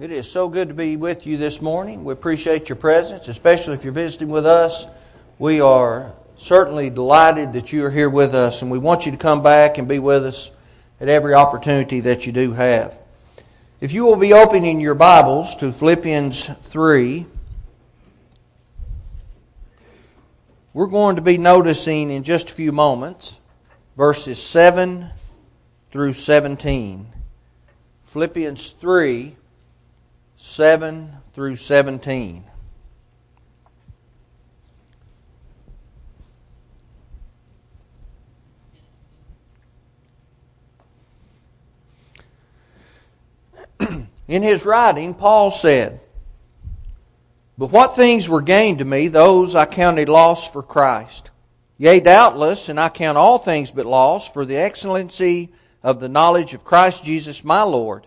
It is so good to be with you this morning. We appreciate your presence, especially if you're visiting with us. We are certainly delighted that you are here with us, and we want you to come back and be with us at every opportunity that you do have. If you will be opening your Bibles to Philippians 3, we're going to be noticing in just a few moments verses 7 through 17. Philippians 3 7 through 17. In his writing, Paul said, But what things were gained to me, those I counted loss for Christ. Yea, doubtless, and I count all things but loss for the excellency of the knowledge of Christ Jesus my Lord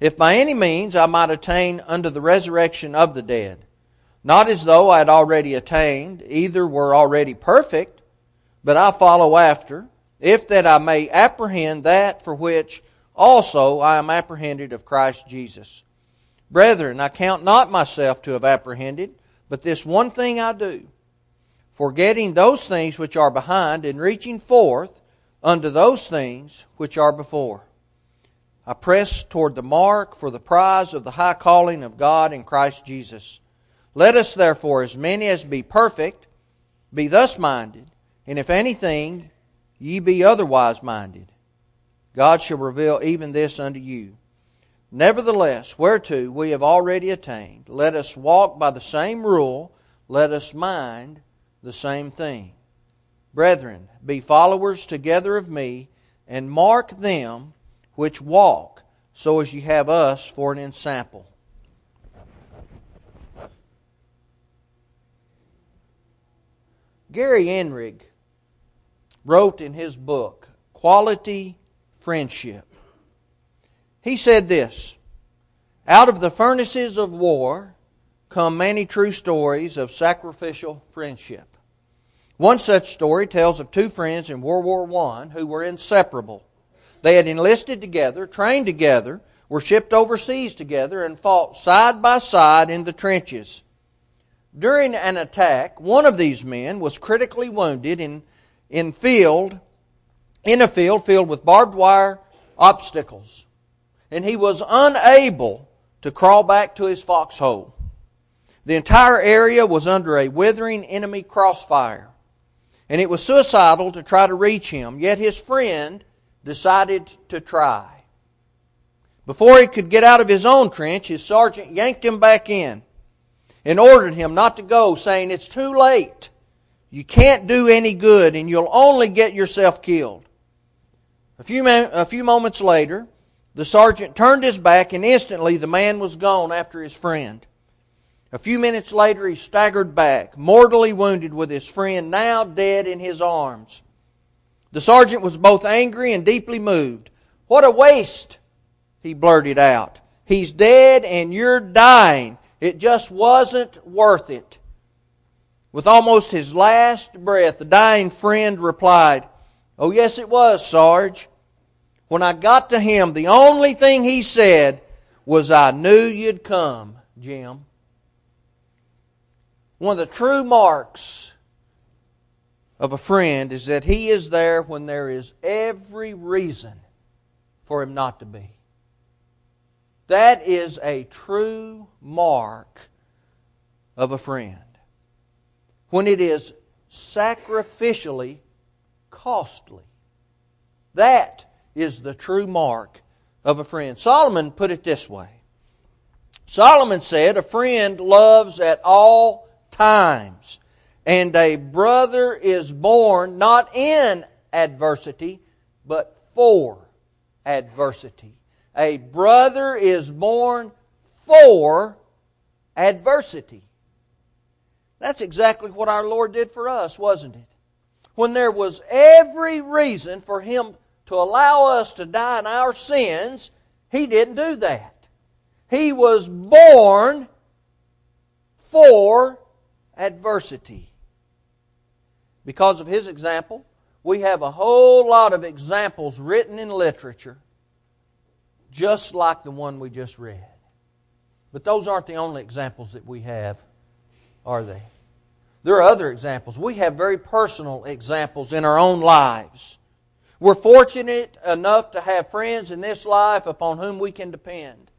if by any means I might attain unto the resurrection of the dead. Not as though I had already attained, either were already perfect, but I follow after, if that I may apprehend that for which also I am apprehended of Christ Jesus. Brethren, I count not myself to have apprehended, but this one thing I do, forgetting those things which are behind and reaching forth unto those things which are before. I press toward the mark for the prize of the high calling of God in Christ Jesus. Let us therefore, as many as be perfect, be thus minded, and if anything ye be otherwise minded, God shall reveal even this unto you. Nevertheless, whereto we have already attained, let us walk by the same rule, let us mind the same thing. Brethren, be followers together of me, and mark them which walk so as ye have us for an ensample. Gary Inrig wrote in his book, Quality Friendship. He said this Out of the furnaces of war come many true stories of sacrificial friendship. One such story tells of two friends in World War I who were inseparable. They had enlisted together, trained together, were shipped overseas together, and fought side by side in the trenches. During an attack, one of these men was critically wounded in, in field, in a field filled with barbed wire obstacles. And he was unable to crawl back to his foxhole. The entire area was under a withering enemy crossfire. And it was suicidal to try to reach him, yet his friend decided to try. Before he could get out of his own trench, his sergeant yanked him back in and ordered him not to go, saying, It's too late. You can't do any good, and you'll only get yourself killed. A few, a few moments later, the sergeant turned his back, and instantly the man was gone after his friend. A few minutes later, he staggered back, mortally wounded with his friend now dead in his arms. The sergeant was both angry and deeply moved. What a waste, he blurted out. He's dead and you're dying. It just wasn't worth it. With almost his last breath, the dying friend replied, Oh, yes, it was, Sarge. When I got to him, the only thing he said was, I knew you'd come, Jim. One of the true marks of a friend is that he is there when there is every reason for him not to be. That is a true mark of a friend. When it is sacrificially costly. That is the true mark of a friend. Solomon put it this way Solomon said, A friend loves at all times and a brother is born not in adversity, but for adversity. A brother is born for adversity. That's exactly what our Lord did for us, wasn't it? When there was every reason for Him to allow us to die in our sins, He didn't do that. He was born for adversity. Because of His example, we have a whole lot of examples written in literature just like the one we just read. But those aren't the only examples that we have, are they? There are other examples. We have very personal examples in our own lives. We're fortunate enough to have friends in this life upon whom we can depend.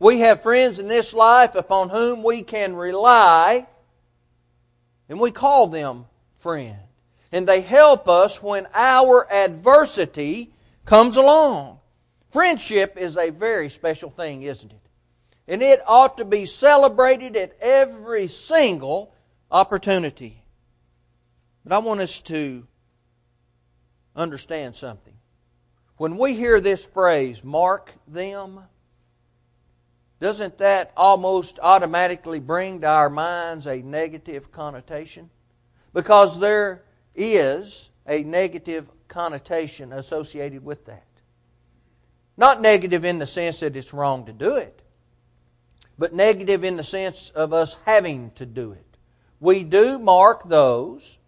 We have friends in this life upon whom we can rely, and we call them friend. And they help us when our adversity comes along. Friendship is a very special thing, isn't it? And it ought to be celebrated at every single opportunity. But I want us to understand something. When we hear this phrase, mark them, doesn't that almost automatically bring to our minds a negative connotation? Because there is a negative connotation associated with that. Not negative in the sense that it's wrong to do it, but negative in the sense of us having to do it. We do mark those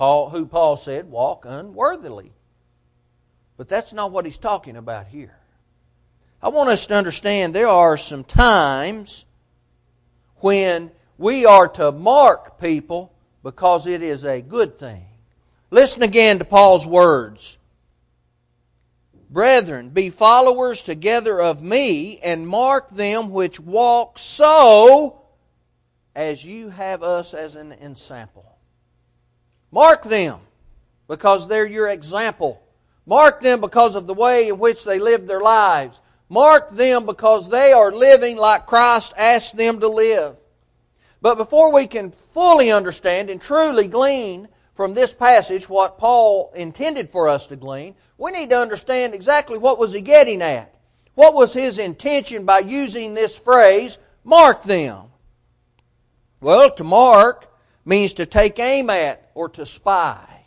Paul, who Paul said walk unworthily. But that's not what he's talking about here. I want us to understand there are some times when we are to mark people because it is a good thing. Listen again to Paul's words. Brethren, be followers together of me, and mark them which walk so as you have us as an ensample. Mark them because they're your example. Mark them because of the way in which they live their lives. Mark them because they are living like Christ asked them to live. But before we can fully understand and truly glean from this passage what Paul intended for us to glean, we need to understand exactly what was he getting at. What was his intention by using this phrase, mark them? Well, to mark means to take aim at or to spy.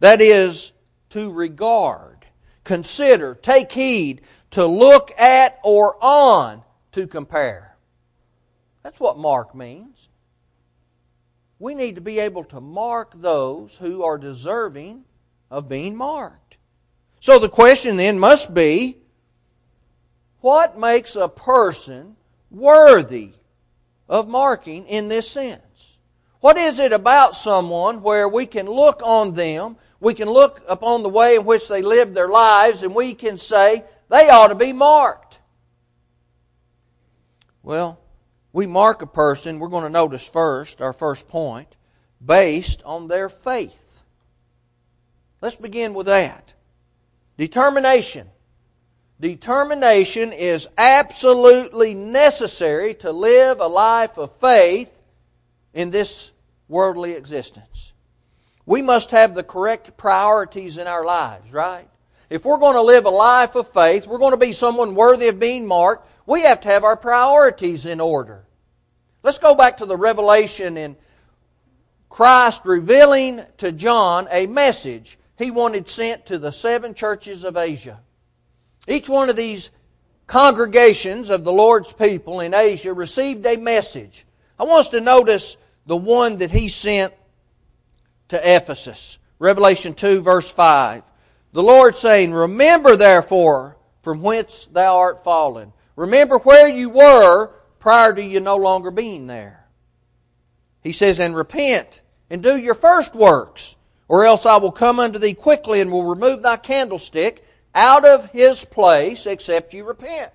That is, to regard, consider, take heed, to look at or on, to compare. That's what mark means we need to be able to mark those who are deserving of being marked. So the question then must be what makes a person worthy of marking in this sense? What is it about someone where we can look on them, we can look upon the way in which they live their lives, and we can say they ought to be marked? Well, we mark a person, we're going to notice first, our first point, based on their faith. Let's begin with that. Determination. Determination is absolutely necessary to live a life of faith in this worldly existence. We must have the correct priorities in our lives, right? If we're going to live a life of faith, we're going to be someone worthy of being marked, we have to have our priorities in order. Let's go back to the revelation in Christ revealing to John a message he wanted sent to the seven churches of Asia. Each one of these congregations of the Lord's people in Asia received a message. I want us to notice the one that he sent to Ephesus. Revelation 2, verse 5. The Lord saying, Remember therefore from whence thou art fallen. Remember where you were prior to you no longer being there. He says, And repent and do your first works, or else I will come unto thee quickly and will remove thy candlestick out of his place, except you repent.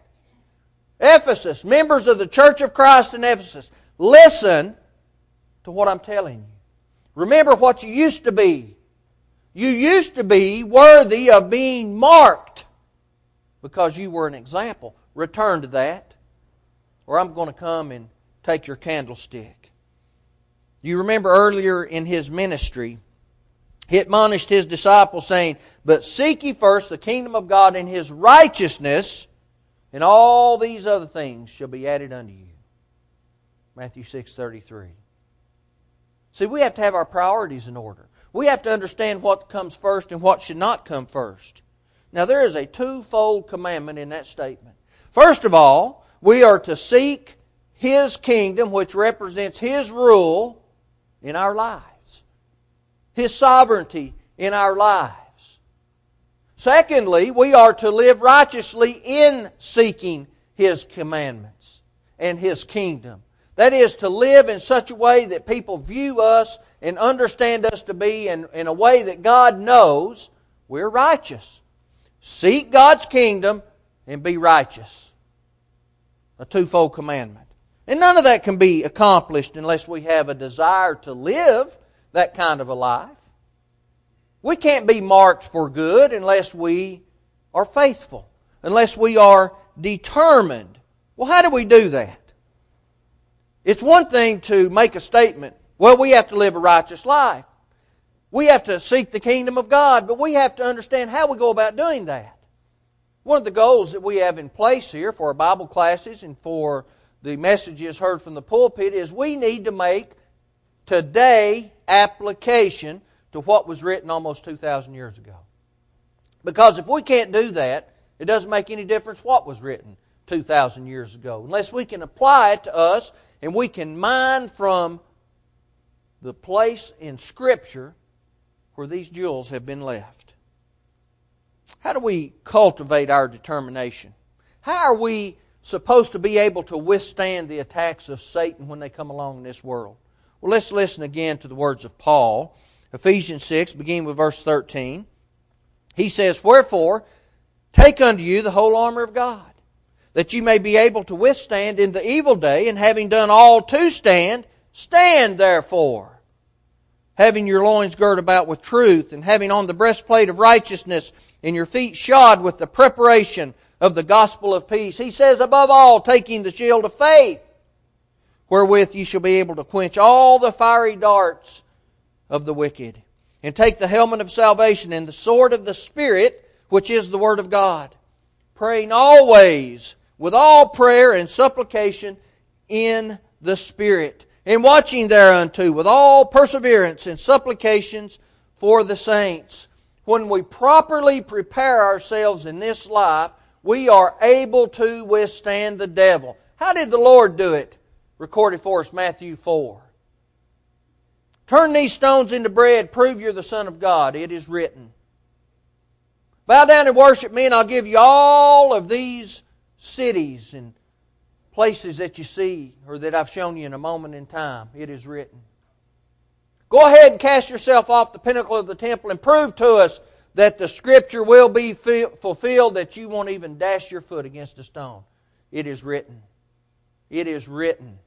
Ephesus, members of the Church of Christ in Ephesus, listen to what I'm telling you. Remember what you used to be. You used to be worthy of being marked because you were an example. Return to that or I'm going to come and take your candlestick. You remember earlier in his ministry, he admonished his disciples, saying, But seek ye first the kingdom of God and his righteousness, and all these other things shall be added unto you. Matthew 6:33. See, we have to have our priorities in order. We have to understand what comes first and what should not come first. Now there is a twofold commandment in that statement. First of all, we are to seek his kingdom which represents his rule in our lives. His sovereignty in our lives. Secondly, we are to live righteously in seeking his commandments and his kingdom. That is to live in such a way that people view us and understand us to be in, in a way that God knows we're righteous. Seek God's kingdom and be righteous. A twofold commandment. And none of that can be accomplished unless we have a desire to live that kind of a life. We can't be marked for good unless we are faithful, unless we are determined. Well, how do we do that? It's one thing to make a statement, well, we have to live a righteous life. We have to seek the kingdom of God, but we have to understand how we go about doing that. One of the goals that we have in place here for our Bible classes and for the messages heard from the pulpit is we need to make today application to what was written almost 2,000 years ago. Because if we can't do that, it doesn't make any difference what was written 2,000 years ago. Unless we can apply it to us and we can mine from the place in Scripture where these jewels have been left. How do we cultivate our determination? How are we supposed to be able to withstand the attacks of Satan when they come along in this world? Well, let's listen again to the words of Paul. Ephesians 6, beginning with verse 13. He says, Wherefore, take unto you the whole armor of God that you may be able to withstand in the evil day, and having done all to stand, stand therefore. Having your loins girt about with truth, and having on the breastplate of righteousness, and your feet shod with the preparation of the gospel of peace. He says, above all, taking the shield of faith, wherewith you shall be able to quench all the fiery darts of the wicked. And take the helmet of salvation and the sword of the Spirit, which is the Word of God. Praying always with all prayer and supplication in the Spirit, and watching thereunto with all perseverance and supplications for the saints. When we properly prepare ourselves in this life, we are able to withstand the devil. How did the Lord do it? Recorded for us, Matthew 4. Turn these stones into bread, prove you're the Son of God. It is written. Bow down and worship me, and I'll give you all of these cities and places that you see or that I've shown you in a moment in time. It is written. Go ahead and cast yourself off the pinnacle of the temple and prove to us that the scripture will be fulfilled, that you won't even dash your foot against a stone. It is written. It is written.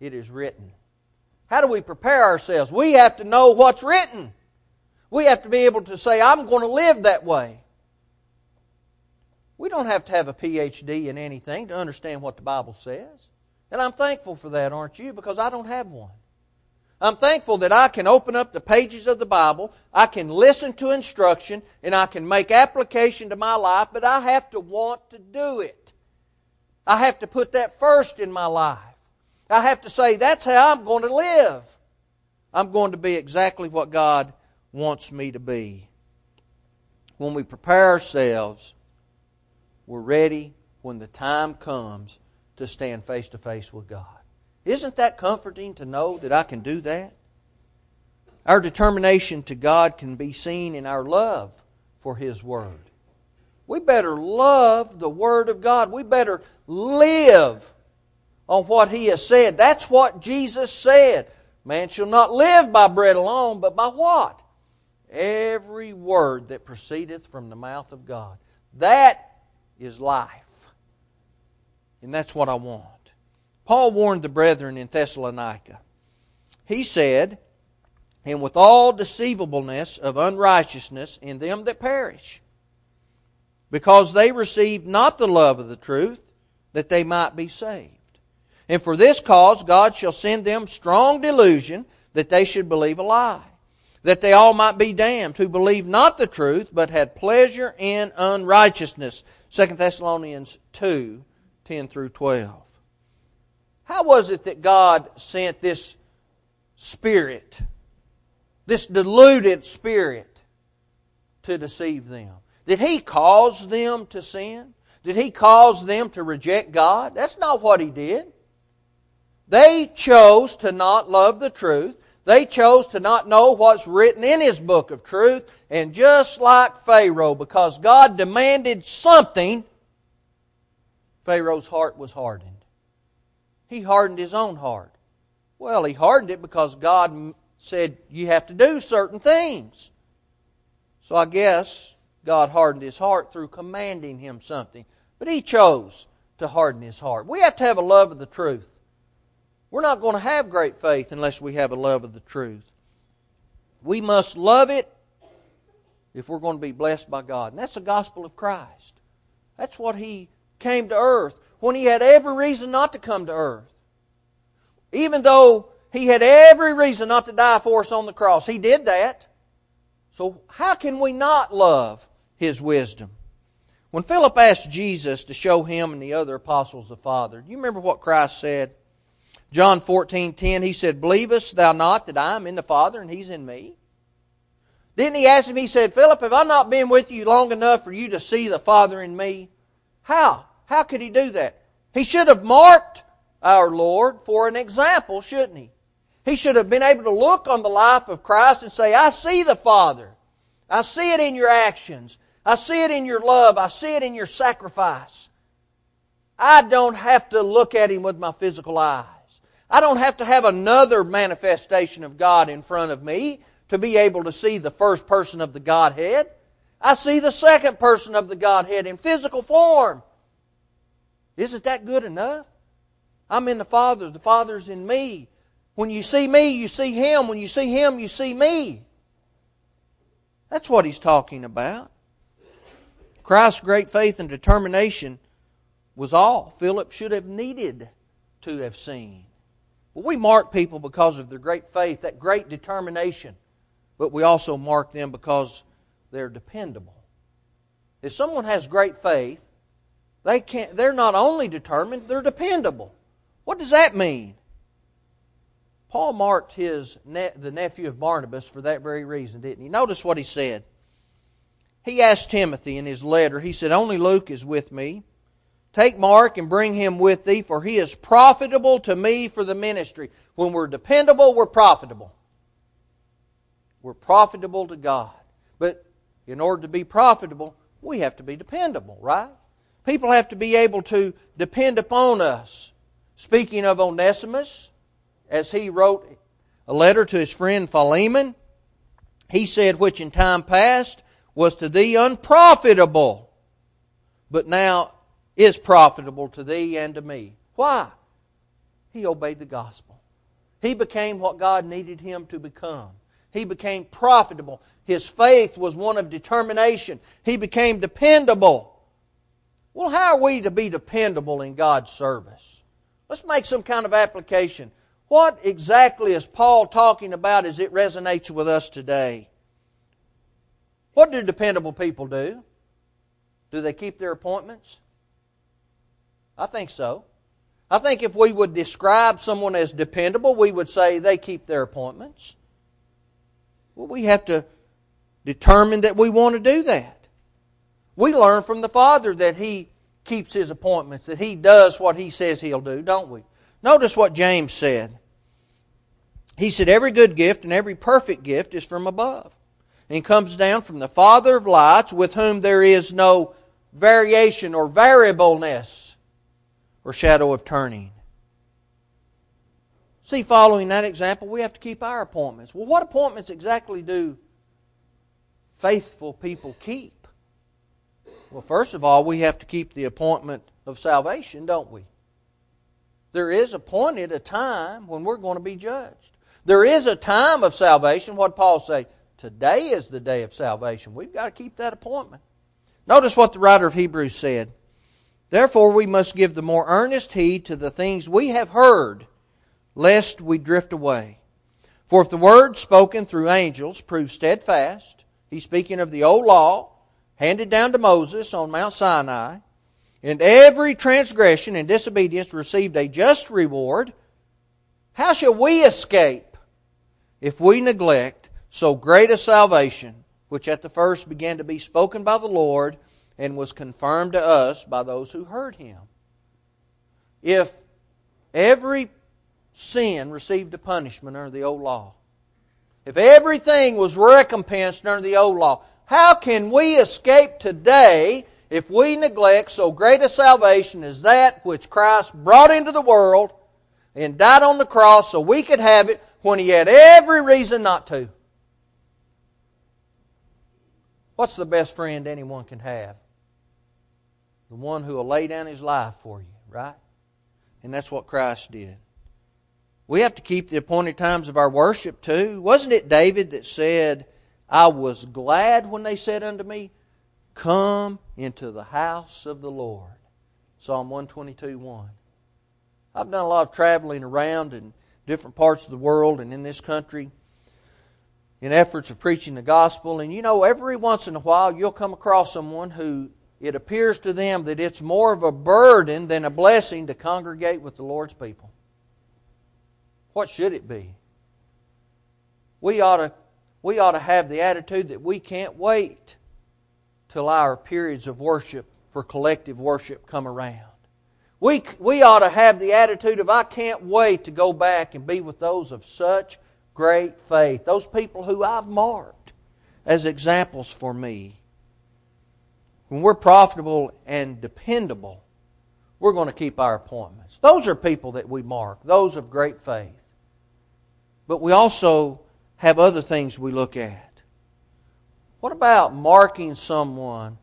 It is written. How do we prepare ourselves? We have to know what's written. We have to be able to say, I'm going to live that way. We don't have to have a PhD in anything to understand what the Bible says. And I'm thankful for that, aren't you? Because I don't have one. I'm thankful that I can open up the pages of the Bible, I can listen to instruction, and I can make application to my life, but I have to want to do it. I have to put that first in my life. I have to say, that's how I'm going to live. I'm going to be exactly what God wants me to be. When we prepare ourselves, we're ready when the time comes to stand face to face with God. Isn't that comforting to know that I can do that? Our determination to God can be seen in our love for His Word. We better love the Word of God. We better live on what He has said. That's what Jesus said. Man shall not live by bread alone, but by what? Every word that proceedeth from the mouth of God. That is life. And that's what I want. Paul warned the brethren in Thessalonica. He said, And with all deceivableness of unrighteousness in them that perish, because they received not the love of the truth, that they might be saved. And for this cause God shall send them strong delusion, that they should believe a lie, that they all might be damned, who believed not the truth, but had pleasure in unrighteousness 2 Thessalonians 2 10 through 12. How was it that God sent this spirit, this deluded spirit, to deceive them? Did He cause them to sin? Did He cause them to reject God? That's not what He did. They chose to not love the truth. They chose to not know what's written in His book of truth. And just like Pharaoh, because God demanded something, Pharaoh's heart was hardened. He hardened his own heart. Well, he hardened it because God said you have to do certain things. So I guess God hardened his heart through commanding him something. But he chose to harden his heart. We have to have a love of the truth. We're not going to have great faith unless we have a love of the truth. We must love it if we're going to be blessed by God. And that's the gospel of Christ. That's what he came to earth when he had every reason not to come to earth. Even though he had every reason not to die for us on the cross, he did that. So how can we not love his wisdom? When Philip asked Jesus to show him and the other apostles the Father, do you remember what Christ said? John 14, 10, he said, Believest thou not that I am in the Father and he's in me? Didn't he asked him, he said, Philip, have I not been with you long enough for you to see the Father in me? How? How could he do that? He should have marked our Lord for an example, shouldn't he? He should have been able to look on the life of Christ and say, I see the Father. I see it in your actions. I see it in your love. I see it in your sacrifice. I don't have to look at him with my physical eyes. I don't have to have another manifestation of God in front of me to be able to see the first person of the Godhead. I see the second person of the Godhead in physical form. Isn't that good enough? I'm in the Father, the Father's in me. When you see me, you see Him. When you see Him, you see me. That's what He's talking about. Christ's great faith and determination was all Philip should have needed to have seen. But we mark people because of their great faith, that great determination, but we also mark them because they're dependable. If someone has great faith, they can't, they're not only determined, they're dependable. What does that mean? Paul marked his the nephew of Barnabas for that very reason, didn't he? Notice what he said. He asked Timothy in his letter, he said, Only Luke is with me. Take Mark and bring him with thee, for he is profitable to me for the ministry. When we're dependable, we're profitable. We're profitable to God. But in order to be profitable, we have to be dependable, right? People have to be able to depend upon us. Speaking of Onesimus, as he wrote a letter to his friend Philemon, he said, which in time past was to thee unprofitable, but now is profitable to thee and to me. Why? He obeyed the gospel. He became what God needed him to become. He became profitable. His faith was one of determination. He became dependable. Well, how are we to be dependable in God's service? Let's make some kind of application. What exactly is Paul talking about as it resonates with us today? What do dependable people do? Do they keep their appointments? I think so. I think if we would describe someone as dependable, we would say they keep their appointments. Well, we have to determine that we want to do that. We learn from the Father that He keeps His appointments, that He does what He says He'll do, don't we? Notice what James said. He said, Every good gift and every perfect gift is from above and comes down from the Father of lights, with whom there is no variation or variableness or shadow of turning. See, following that example, we have to keep our appointments. Well, what appointments exactly do faithful people keep? Well, first of all, we have to keep the appointment of salvation, don't we? There is appointed a time when we're going to be judged. There is a time of salvation. What Paul say? Today is the day of salvation. We've got to keep that appointment. Notice what the writer of Hebrews said. Therefore, we must give the more earnest heed to the things we have heard, lest we drift away. For if the word spoken through angels proves steadfast, he's speaking of the old law, handed down to Moses on Mount Sinai, and every transgression and disobedience received a just reward, how shall we escape if we neglect so great a salvation, which at the first began to be spoken by the Lord and was confirmed to us by those who heard him? If every sin received a punishment under the old law, if everything was recompensed under the old law, how can we escape today if we neglect so great a salvation as that which Christ brought into the world and died on the cross so we could have it when he had every reason not to? What's the best friend anyone can have? The one who will lay down his life for you, right? And that's what Christ did. We have to keep the appointed times of our worship too. Wasn't it David that said, I was glad when they said unto me, Come into the house of the Lord. Psalm 122 1. I've done a lot of traveling around in different parts of the world and in this country in efforts of preaching the gospel. And you know, every once in a while you'll come across someone who it appears to them that it's more of a burden than a blessing to congregate with the Lord's people. What should it be? We ought to, we ought to have the attitude that we can't wait till our periods of worship for collective worship come around. We, we ought to have the attitude of, I can't wait to go back and be with those of such great faith, those people who I've marked as examples for me. When we're profitable and dependable, we're going to keep our appointments. Those are people that we mark, those of great faith. But we also have other things we look at. What about marking someone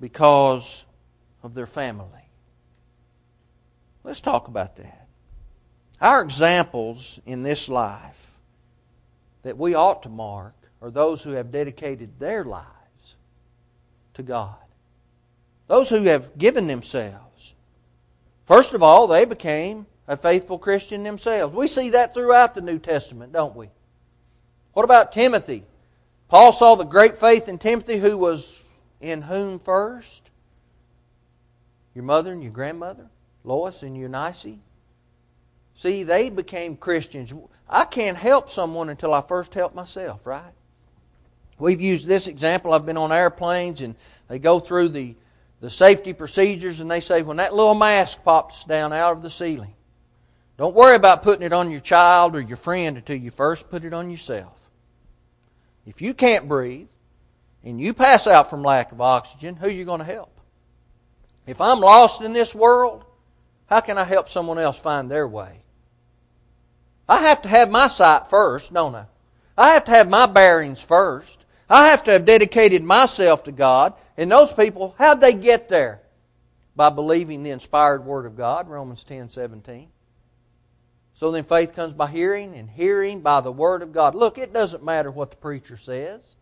because of their family? Let's talk about that. Our examples in this life that we ought to mark are those who have dedicated their lives to God. Those who have given themselves. First of all, they became a faithful Christian themselves. We see that throughout the New Testament, don't we? What about Timothy? Paul saw the great faith in Timothy, who was in whom first? Your mother and your grandmother, Lois and Eunice. See, they became Christians. I can't help someone until I first help myself, right? We've used this example. I've been on airplanes and they go through the, the safety procedures and they say, when that little mask pops down out of the ceiling, don't worry about putting it on your child or your friend until you first put it on yourself. If you can't breathe and you pass out from lack of oxygen, who are you going to help? If I'm lost in this world, how can I help someone else find their way? I have to have my sight first, don't I? I have to have my bearings first. I have to have dedicated myself to God. And those people, how'd they get there? By believing the inspired Word of God, Romans 10 17. So then faith comes by hearing, and hearing by the Word of God. Look, it doesn't matter what the preacher says.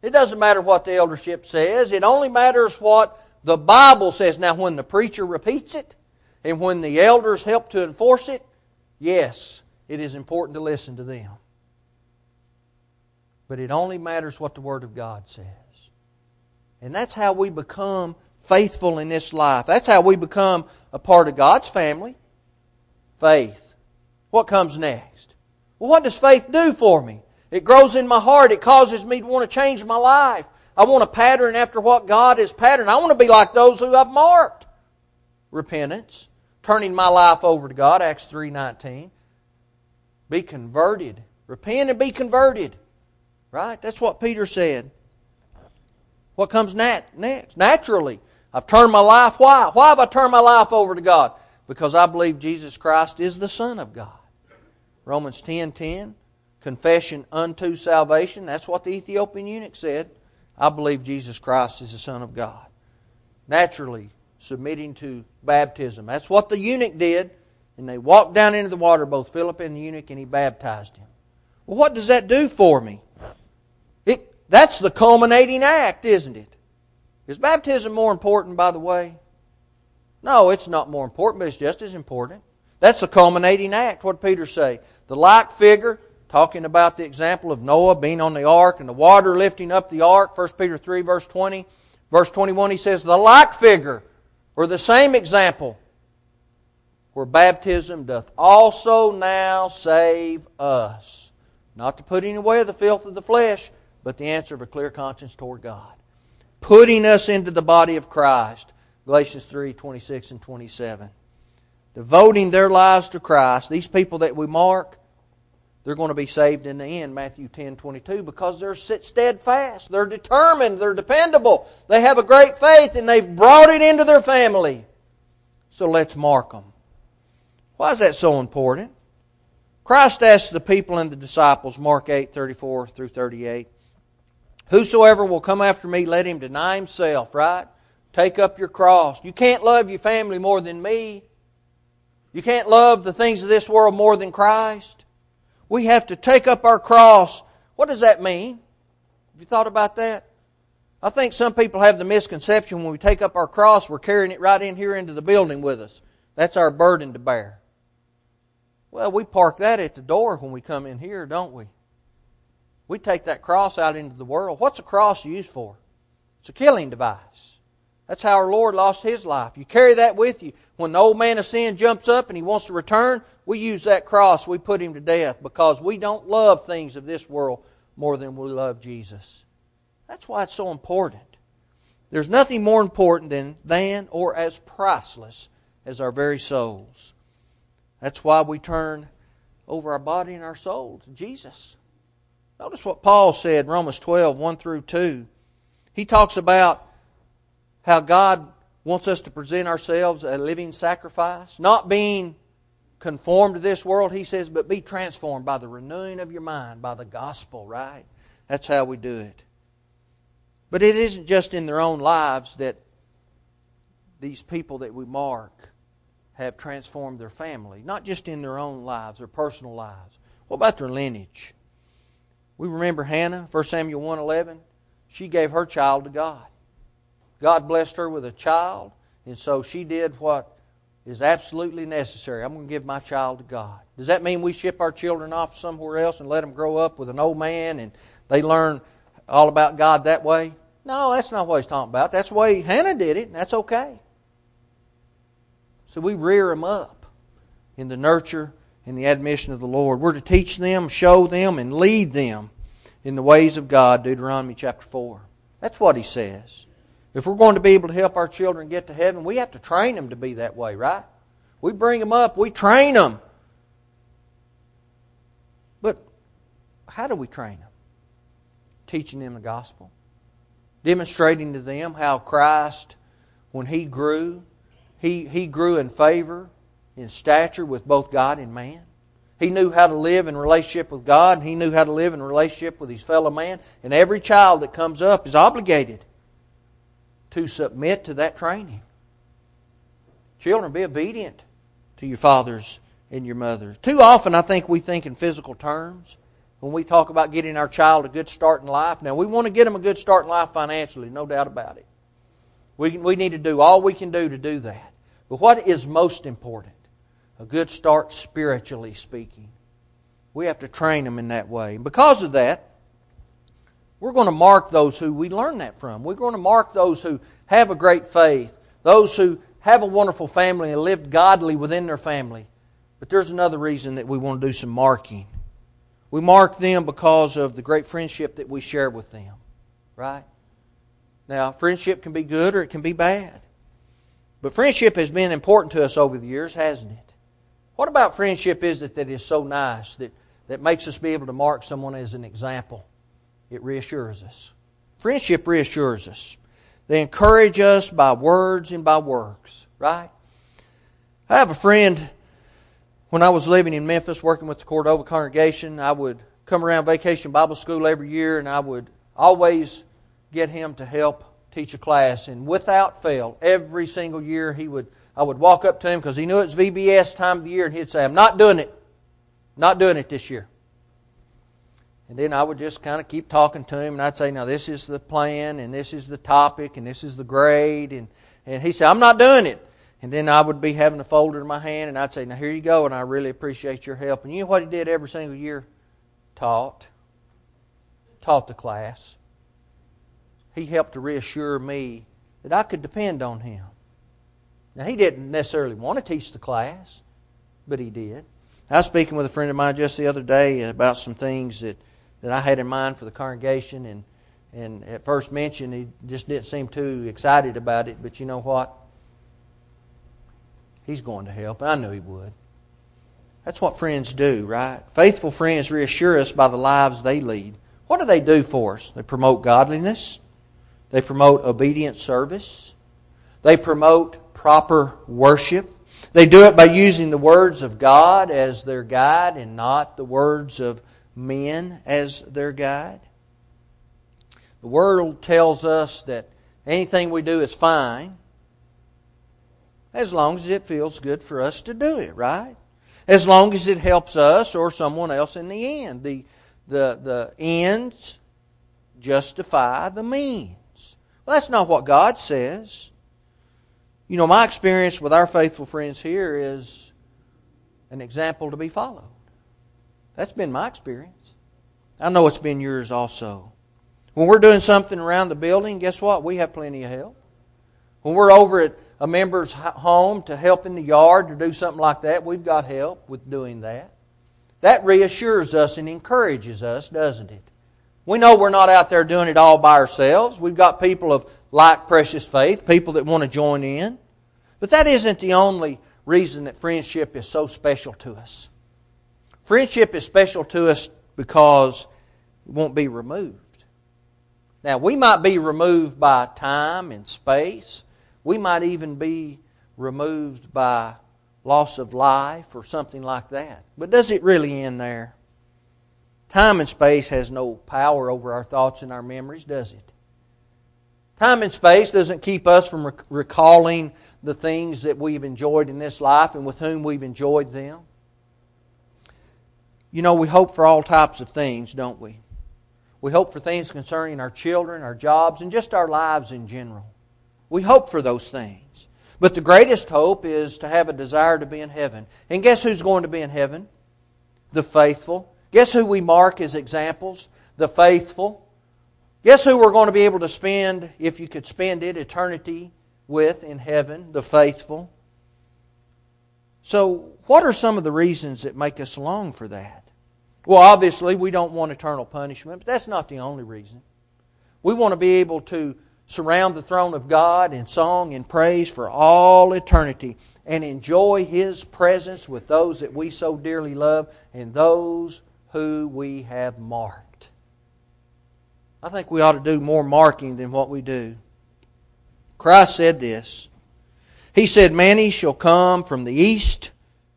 It doesn't matter what the eldership says. It only matters what the Bible says. Now, when the preacher repeats it, and when the elders help to enforce it, yes, it is important to listen to them. But it only matters what the Word of God says. And that's how we become faithful in this life. That's how we become a part of God's family. Faith. What comes next? Well, what does faith do for me? It grows in my heart. It causes me to want to change my life. I want to pattern after what God has patterned. I want to be like those who I've marked. Repentance, turning my life over to God, Acts 3.19. Be converted. Repent and be converted. Right? That's what Peter said. What comes nat- next? Naturally, I've turned my life. Why? Why have I turned my life over to God? Because I believe Jesus Christ is the Son of God. Romans 10 10. Confession unto salvation. That's what the Ethiopian eunuch said. I believe Jesus Christ is the Son of God. Naturally, submitting to baptism. That's what the eunuch did. And they walked down into the water, both Philip and the eunuch, and he baptized him. Well, what does that do for me? It, that's the culminating act, isn't it? Is baptism more important, by the way? No, it's not more important, but it's just as important. That's the culminating act. What Peter say? The like figure, talking about the example of Noah being on the ark and the water lifting up the ark, 1 Peter 3, verse 20. Verse 21, he says, The like figure or the same example, where baptism doth also now save us. Not to put any away of the filth of the flesh, but the answer of a clear conscience toward God. Putting us into the body of Christ. Galatians 3 26 and 27. Devoting their lives to Christ. These people that we mark, they're going to be saved in the end, Matthew 10 22, because they're steadfast. They're determined. They're dependable. They have a great faith and they've brought it into their family. So let's mark them. Why is that so important? Christ asked the people and the disciples, Mark 8 34 through 38, Whosoever will come after me, let him deny himself, right? Take up your cross. You can't love your family more than me. You can't love the things of this world more than Christ. We have to take up our cross. What does that mean? Have you thought about that? I think some people have the misconception when we take up our cross, we're carrying it right in here into the building with us. That's our burden to bear. Well, we park that at the door when we come in here, don't we? We take that cross out into the world. What's a cross used for? It's a killing device. That's how our Lord lost his life. You carry that with you. When the old man of sin jumps up and he wants to return, we use that cross. We put him to death because we don't love things of this world more than we love Jesus. That's why it's so important. There's nothing more important than, than or as priceless as our very souls. That's why we turn over our body and our soul to Jesus. Notice what Paul said in Romans 12, 1 through 2. He talks about how God wants us to present ourselves a living sacrifice, not being conformed to this world, he says, but be transformed by the renewing of your mind, by the gospel, right? That's how we do it. But it isn't just in their own lives that these people that we mark have transformed their family, not just in their own lives, their personal lives. What about their lineage? We remember Hannah, 1 Samuel 1:11. She gave her child to God. God blessed her with a child, and so she did what is absolutely necessary. I'm going to give my child to God. Does that mean we ship our children off somewhere else and let them grow up with an old man and they learn all about God that way? No, that's not what he's talking about. That's the way Hannah did it, and that's okay. So we rear them up in the nurture and the admission of the Lord. We're to teach them, show them, and lead them in the ways of God, Deuteronomy chapter 4. That's what he says. If we're going to be able to help our children get to heaven, we have to train them to be that way, right? We bring them up, we train them. But how do we train them? Teaching them the gospel, demonstrating to them how Christ, when he grew, he, he grew in favor in stature with both God and man. He knew how to live in relationship with God, and he knew how to live in relationship with his fellow man. And every child that comes up is obligated to submit to that training. Children, be obedient to your fathers and your mothers. Too often, I think we think in physical terms when we talk about getting our child a good start in life. Now, we want to get them a good start in life financially, no doubt about it. We, we need to do all we can do to do that. But what is most important? a good start spiritually speaking. We have to train them in that way. And because of that, we're going to mark those who we learn that from. We're going to mark those who have a great faith, those who have a wonderful family and live godly within their family. But there's another reason that we want to do some marking. We mark them because of the great friendship that we share with them. Right? Now, friendship can be good or it can be bad. But friendship has been important to us over the years, hasn't it? What about friendship is it that is so nice that, that makes us be able to mark someone as an example? It reassures us. Friendship reassures us. They encourage us by words and by works, right? I have a friend, when I was living in Memphis working with the Cordova congregation, I would come around vacation Bible school every year and I would always get him to help teach a class. And without fail, every single year he would I would walk up to him because he knew it's VBS time of the year, and he'd say, I'm not doing it. Not doing it this year. And then I would just kind of keep talking to him, and I'd say, Now, this is the plan, and this is the topic, and this is the grade. And, and he said, I'm not doing it. And then I would be having a folder in my hand, and I'd say, Now, here you go, and I really appreciate your help. And you know what he did every single year? Taught. Taught the class. He helped to reassure me that I could depend on him. Now, he didn't necessarily want to teach the class, but he did. I was speaking with a friend of mine just the other day about some things that, that I had in mind for the congregation, and, and at first mention, he just didn't seem too excited about it, but you know what? He's going to help, and I knew he would. That's what friends do, right? Faithful friends reassure us by the lives they lead. What do they do for us? They promote godliness, they promote obedient service, they promote proper worship. They do it by using the words of God as their guide and not the words of men as their guide. The world tells us that anything we do is fine as long as it feels good for us to do it, right? As long as it helps us or someone else in the end. The, the, the ends justify the means. Well, that's not what God says. You know, my experience with our faithful friends here is an example to be followed. That's been my experience. I know it's been yours also. When we're doing something around the building, guess what? We have plenty of help. When we're over at a member's home to help in the yard or do something like that, we've got help with doing that. That reassures us and encourages us, doesn't it? We know we're not out there doing it all by ourselves. We've got people of like precious faith, people that want to join in. But that isn't the only reason that friendship is so special to us. Friendship is special to us because it won't be removed. Now, we might be removed by time and space. We might even be removed by loss of life or something like that. But does it really end there? Time and space has no power over our thoughts and our memories, does it? Time and space doesn't keep us from recalling the things that we've enjoyed in this life and with whom we've enjoyed them. You know, we hope for all types of things, don't we? We hope for things concerning our children, our jobs, and just our lives in general. We hope for those things. But the greatest hope is to have a desire to be in heaven. And guess who's going to be in heaven? The faithful. Guess who we mark as examples? The faithful. Guess who we're going to be able to spend, if you could spend it, eternity with in heaven? The faithful. So, what are some of the reasons that make us long for that? Well, obviously, we don't want eternal punishment, but that's not the only reason. We want to be able to surround the throne of God in song and praise for all eternity and enjoy His presence with those that we so dearly love and those who we have marked. I think we ought to do more marking than what we do. Christ said this. He said, Many shall come from the east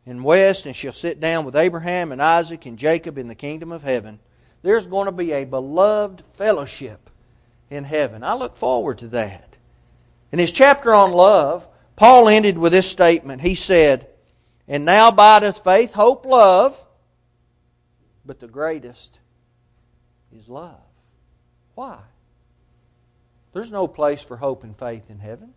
and west and shall sit down with Abraham and Isaac and Jacob in the kingdom of heaven. There's going to be a beloved fellowship in heaven. I look forward to that. In his chapter on love, Paul ended with this statement. He said, And now abideth faith, hope, love, but the greatest is love. Why? There's no place for hope and faith in heaven.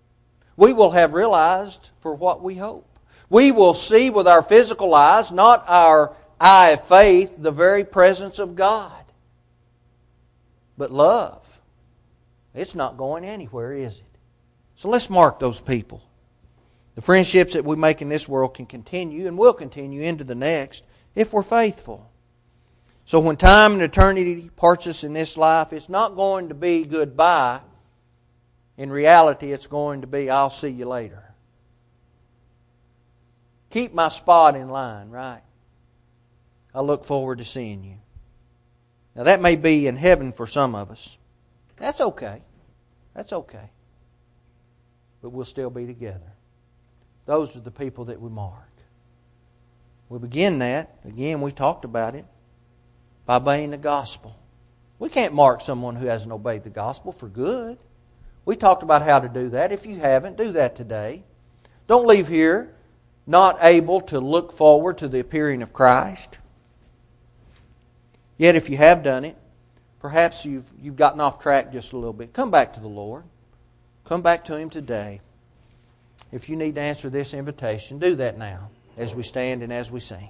We will have realized for what we hope. We will see with our physical eyes, not our eye of faith, the very presence of God. But love, it's not going anywhere, is it? So let's mark those people. The friendships that we make in this world can continue and will continue into the next if we're faithful. So when time and eternity parts us in this life, it's not going to be goodbye. In reality, it's going to be, I'll see you later. Keep my spot in line, right? I look forward to seeing you. Now, that may be in heaven for some of us. That's okay. That's okay. But we'll still be together. Those are the people that we mark. We begin that. Again, we talked about it by obeying the gospel. We can't mark someone who hasn't obeyed the gospel for good. We talked about how to do that. If you haven't, do that today. Don't leave here not able to look forward to the appearing of Christ. Yet, if you have done it, perhaps you've, you've gotten off track just a little bit. Come back to the Lord. Come back to Him today. If you need to answer this invitation, do that now as we stand and as we sing.